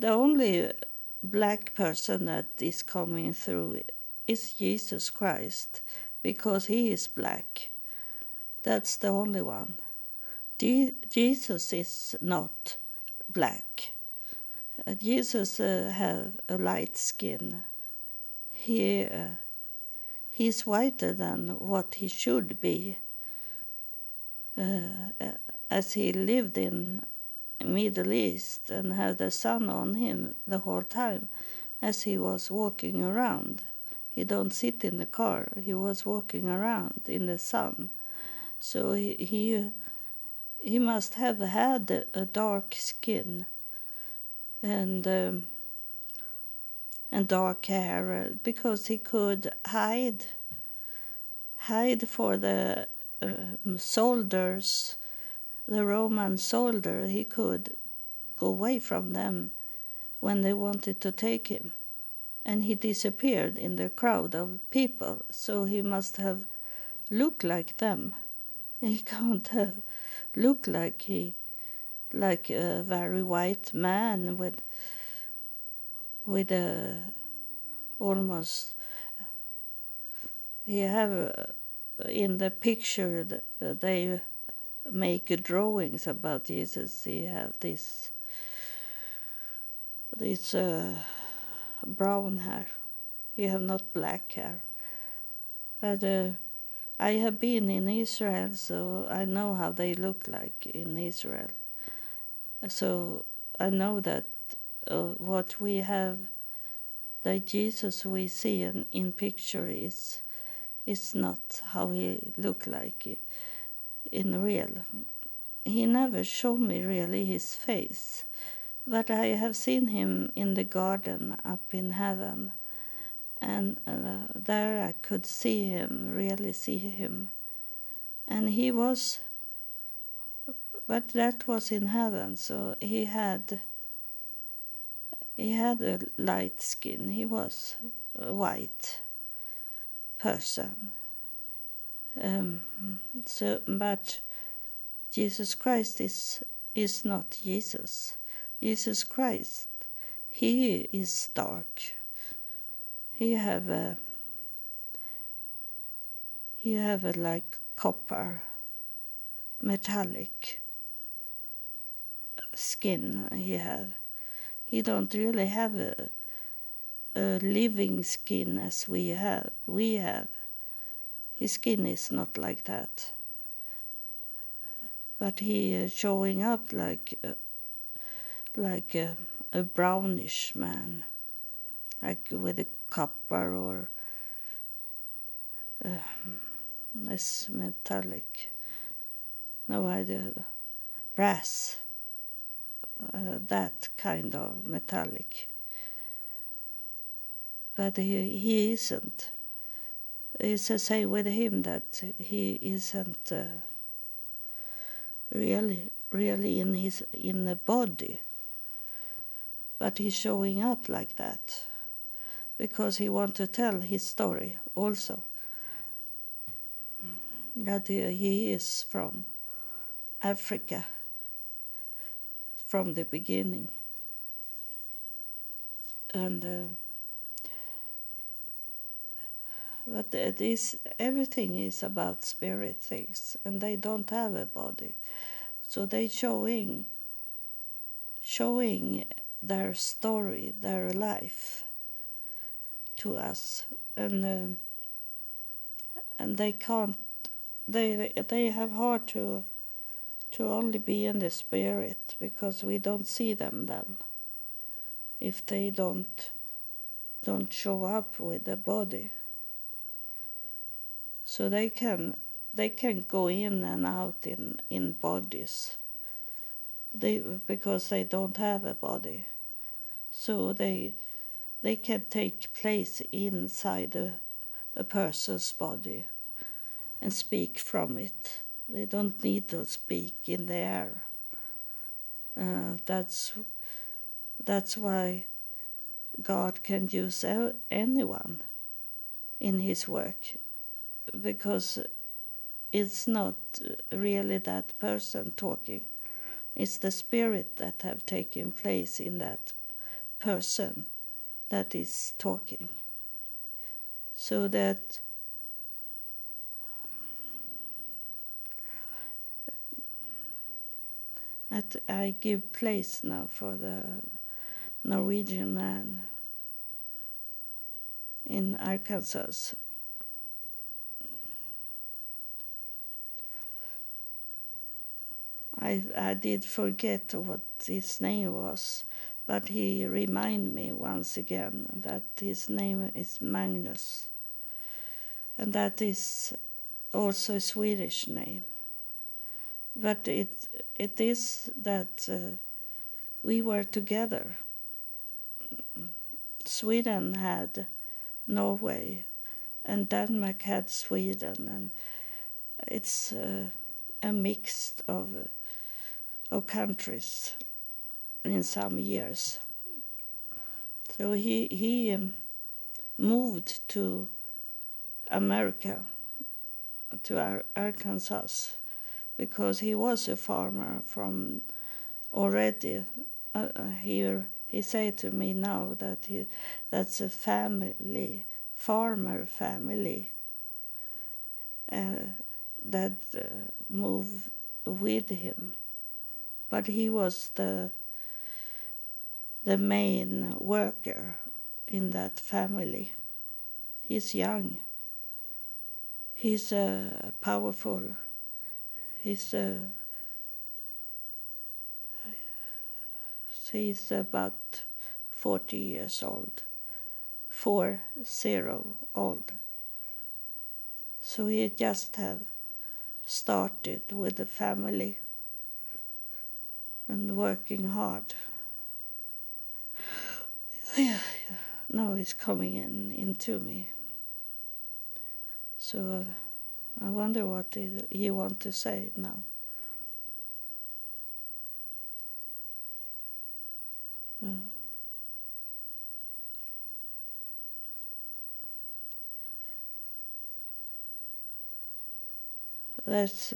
the only black person that is coming through is Jesus Christ because he is black. That's the only one. Je- Jesus is not black. Uh, Jesus uh, have a light skin. He uh, he's whiter than what he should be. Uh, as he lived in Middle East and had the sun on him the whole time as he was walking around. He don't sit in the car. He was walking around in the sun. So he he, he must have had a dark skin and um, and dark hair because he could hide hide for the uh, soldiers the Roman soldier, he could go away from them when they wanted to take him. And he disappeared in the crowd of people, so he must have looked like them. He can't have looked like he like a very white man with with a almost he have uh, in the picture they make drawings about Jesus. He have this this uh, brown hair. He have not black hair. But uh, I have been in Israel, so I know how they look like in Israel. So I know that uh, what we have, that Jesus we see in, in picture is is not how he look like in real. He never showed me really his face, but I have seen him in the garden up in heaven, and uh, there I could see him, really see him. And he was, but that was in heaven, so he had. He had a light skin. He was a white person um, so, but Jesus Christ is is not Jesus. Jesus Christ, he is dark. He have a he have a like copper, metallic skin. He have. He don't really have a, a living skin as we have. We have his skin is not like that. But he is showing up like uh, like a, a brownish man, like with a copper or uh, this metallic. No idea, brass. Uh, that kind of metallic. But he, he isn't it's the same with him that he isn't uh, really really in his in the body. But he's showing up like that because he wants to tell his story also. That he is from Africa from the beginning. And uh, but this everything is about spirit things and they don't have a body. So they showing showing their story their life to us. And uh, and they can't they they have hard to to only be in the spirit because we don't see them then. If they don't don't show up with the body so they can they can go in and out in in bodies. They because they don't have a body. So they they can take place inside a, a person's body and speak from it. They don't need to speak in the air. Uh, that's that's why God can use anyone in his work because it's not really that person talking. It's the spirit that have taken place in that person that is talking. So that that I give place now for the Norwegian man in Arkansas. I, I did forget what his name was, but he reminded me once again that his name is Magnus. And that is also a Swedish name. But it, it is that uh, we were together. Sweden had Norway, and Denmark had Sweden, and it's uh, a mix of, of countries in some years. So he he um, moved to America, to Ar- Arkansas, because he was a farmer from already uh, uh, here. He said to me now that he that's a family farmer family uh, that uh, moved with him, but he was the the main worker in that family. He's young. He's uh, powerful. He's uh, he's about 40 years old, four zero old. So he just have started with the family and working hard. Yeah, yeah. Now he's coming in into me. So I wonder what he, he want to say now. Uh. There's,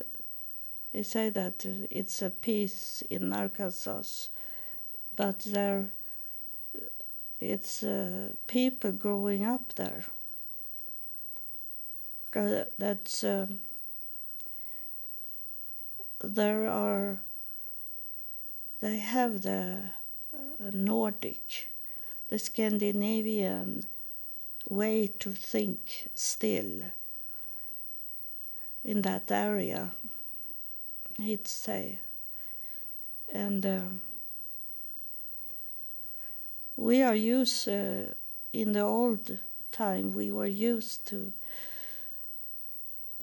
they say that it's a peace in Arkansas, but there, it's uh, people growing up there. Uh, that's um, there are. They have the uh, Nordic, the Scandinavian way to think still in that area, he'd say. And uh, we are used, uh, in the old time, we were used to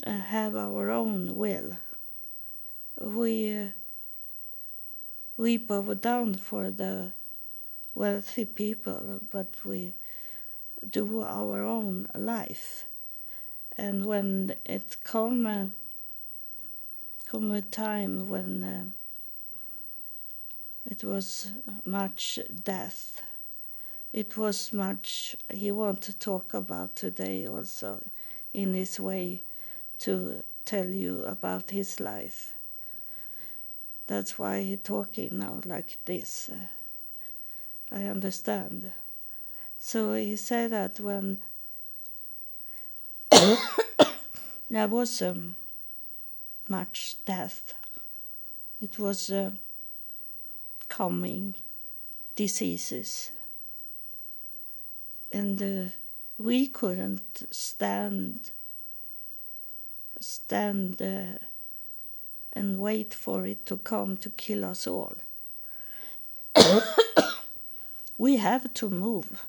uh, have our own will. We, uh, we bow down for the wealthy people, but we do our own life and when it come uh, come a time when uh, it was much death. It was much he want to talk about today also in his way to tell you about his life. That's why he talking now like this uh, i understand. So he said that when there was um, much death. It was uh, coming diseases, and uh, we couldn't stand stand uh, and wait for it to come to kill us all. we have to move.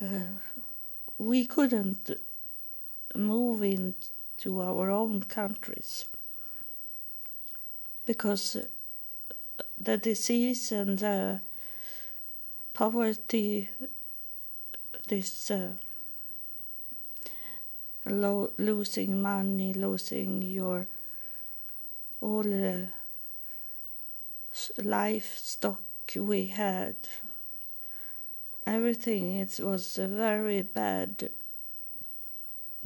Uh, we couldn't move into our own countries. Because the disease and the poverty, this uh, lo- losing money, losing your all the livestock we had everything it was very bad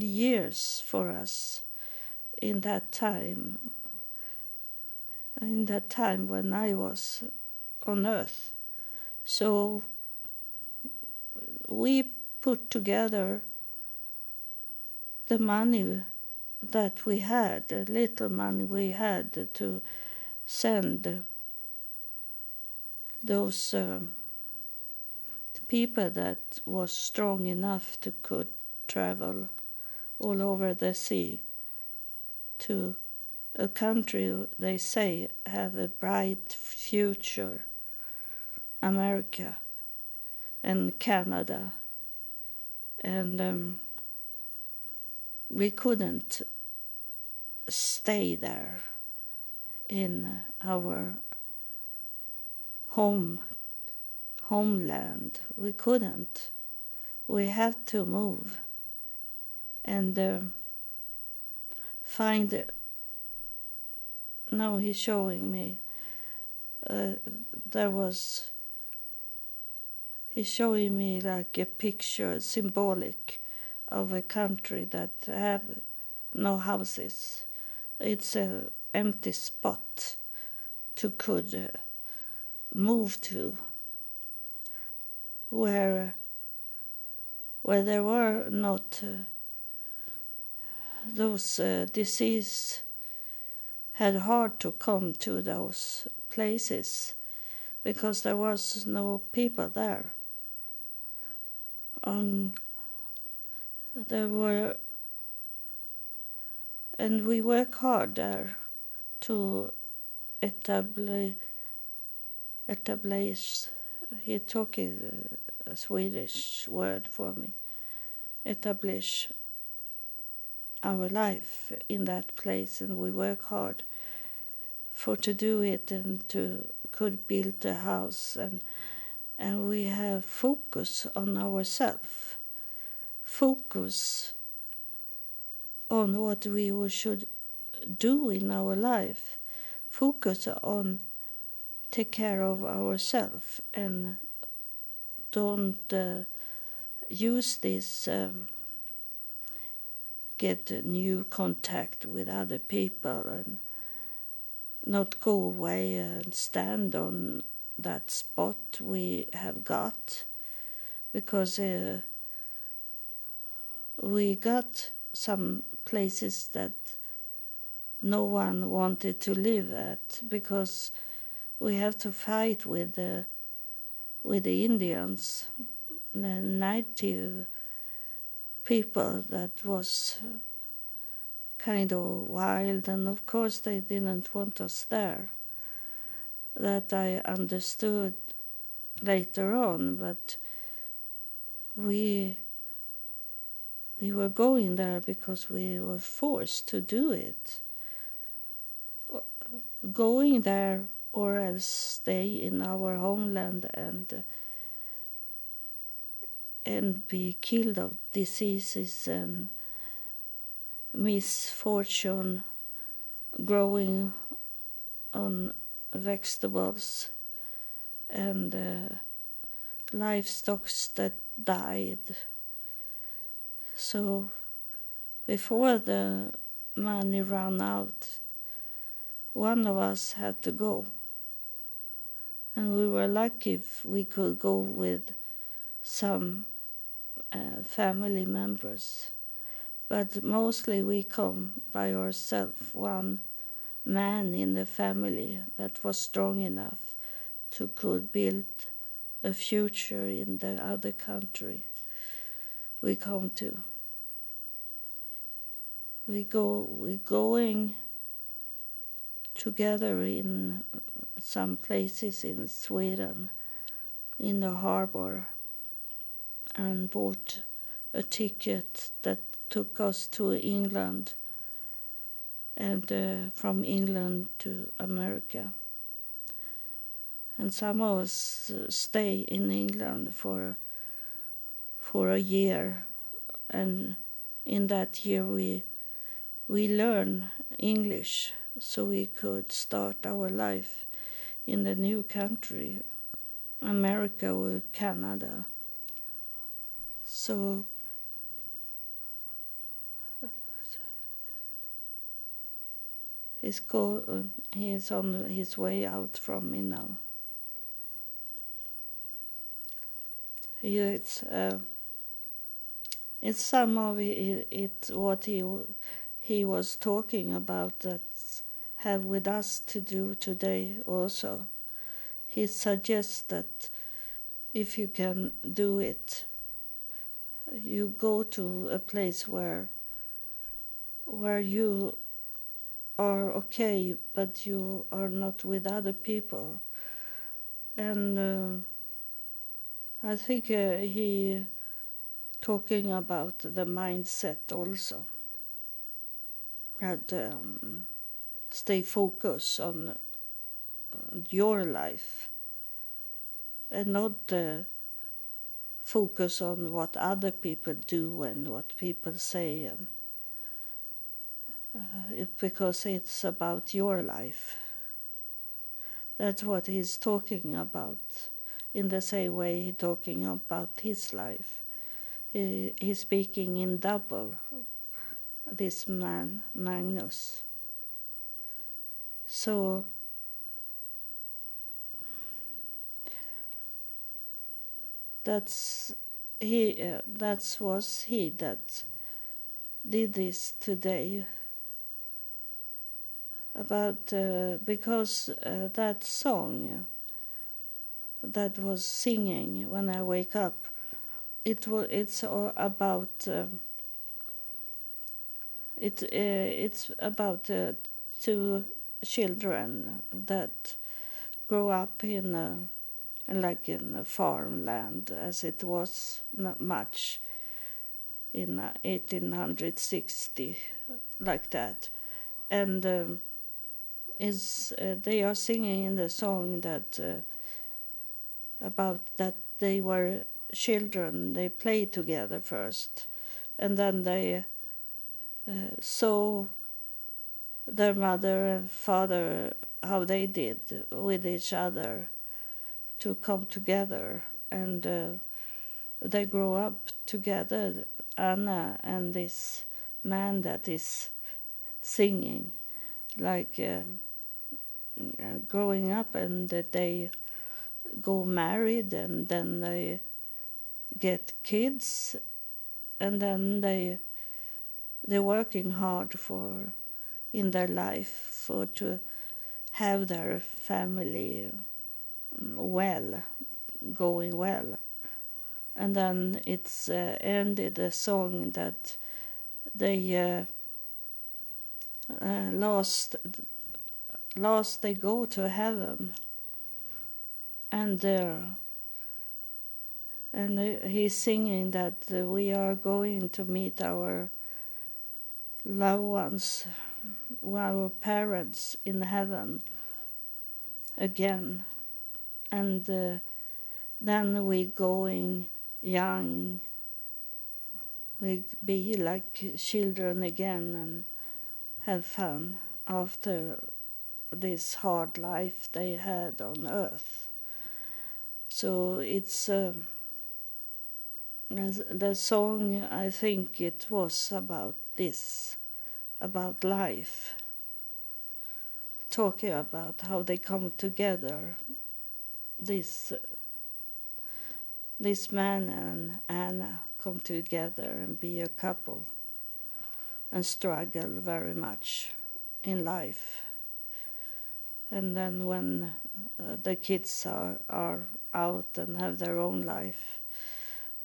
years for us in that time in that time when I was on earth. So we put together the money that we had, the little money we had to send those um, people that was strong enough to could travel all over the sea to a country they say have a bright future america and canada and um, we couldn't stay there in our home homeland. We couldn't. We had to move and uh, find. No, he's showing me. Uh, there was. He's showing me like a picture, symbolic, of a country that have no houses. It's a empty spot to could uh, move to where where there were not uh, those uh, disease had hard to come to those places because there was no people there. Um, there were and we work hard there to establish establish he talking a Swedish word for me establish our life in that place and we work hard for to do it and to could build a house and and we have focus on ourselves focus on what we should do in our life. Focus on take care of ourselves and don't uh, use this um, get a new contact with other people and not go away and stand on that spot we have got because uh, we got some places that no one wanted to live at because we have to fight with the with the Indians, the native people that was kind of wild, and of course they didn't want us there. That I understood later on, but we we were going there because we were forced to do it. Going there or else stay in our homeland and and be killed of diseases and misfortune growing on vegetables and uh, livestock that died. So before the money ran out, one of us had to go. And we were lucky if we could go with some family members. But mostly we come by ourselves, one man in the family that was strong enough to could build a future in the other country we come to. We go we going together in some places in Sweden in the harbor and bought a ticket that took us to England and uh, from England to America. And some of us stay in England for for a year, and in that year we we learn English so we could start our life in the new country, America or Canada. So he's go, uh, he's on his way out from me now. it's uh, it's some of it, it what he he was talking about that have with us to do today also. He suggests that if you can do it, you go to a place where where you are okay, but you are not with other people. And uh, I think uh, he talking about the mindset also. That um, stay focused on uh, your life and not uh, focus on what other people do and what people say and uh, because it's about your life. That's what he's talking about. In the same way, he's talking about his life. He, he's speaking in double, this man, Magnus. So, that's he. Uh, that was he that did this today about uh, because uh, that song that was singing when I wake up, it was it's all about um, it uh, it's about uh, two children that grow up in a, like in farmland as it was much in 1860 uh, like that. And um, is uh, they are singing in the song that uh, about that they were children they played together first. And then they uh, saw their mother and father how they did with each other to come together and uh, they grow up together anna and this man that is singing like uh, growing up and that they go married and then they get kids and then they they're working hard for in their life for to have their family well going well. And then it's uh, ended a song that they uh, uh, they go to heaven. And there and he's singing that we are going to meet our loved ones our parents in heaven again and uh, then we going young. We be like children again and have fun after this hard life they had on earth. So it's uh, the song, I think it was about this, about life, talking about how they come together, this, this man and Anna come together and be a couple and struggle very much in life and then when uh, the kids are, are out and have their own life,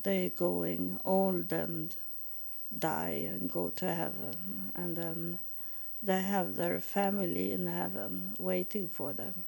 they going old and die and go to heaven, and then they have their family in heaven waiting for them.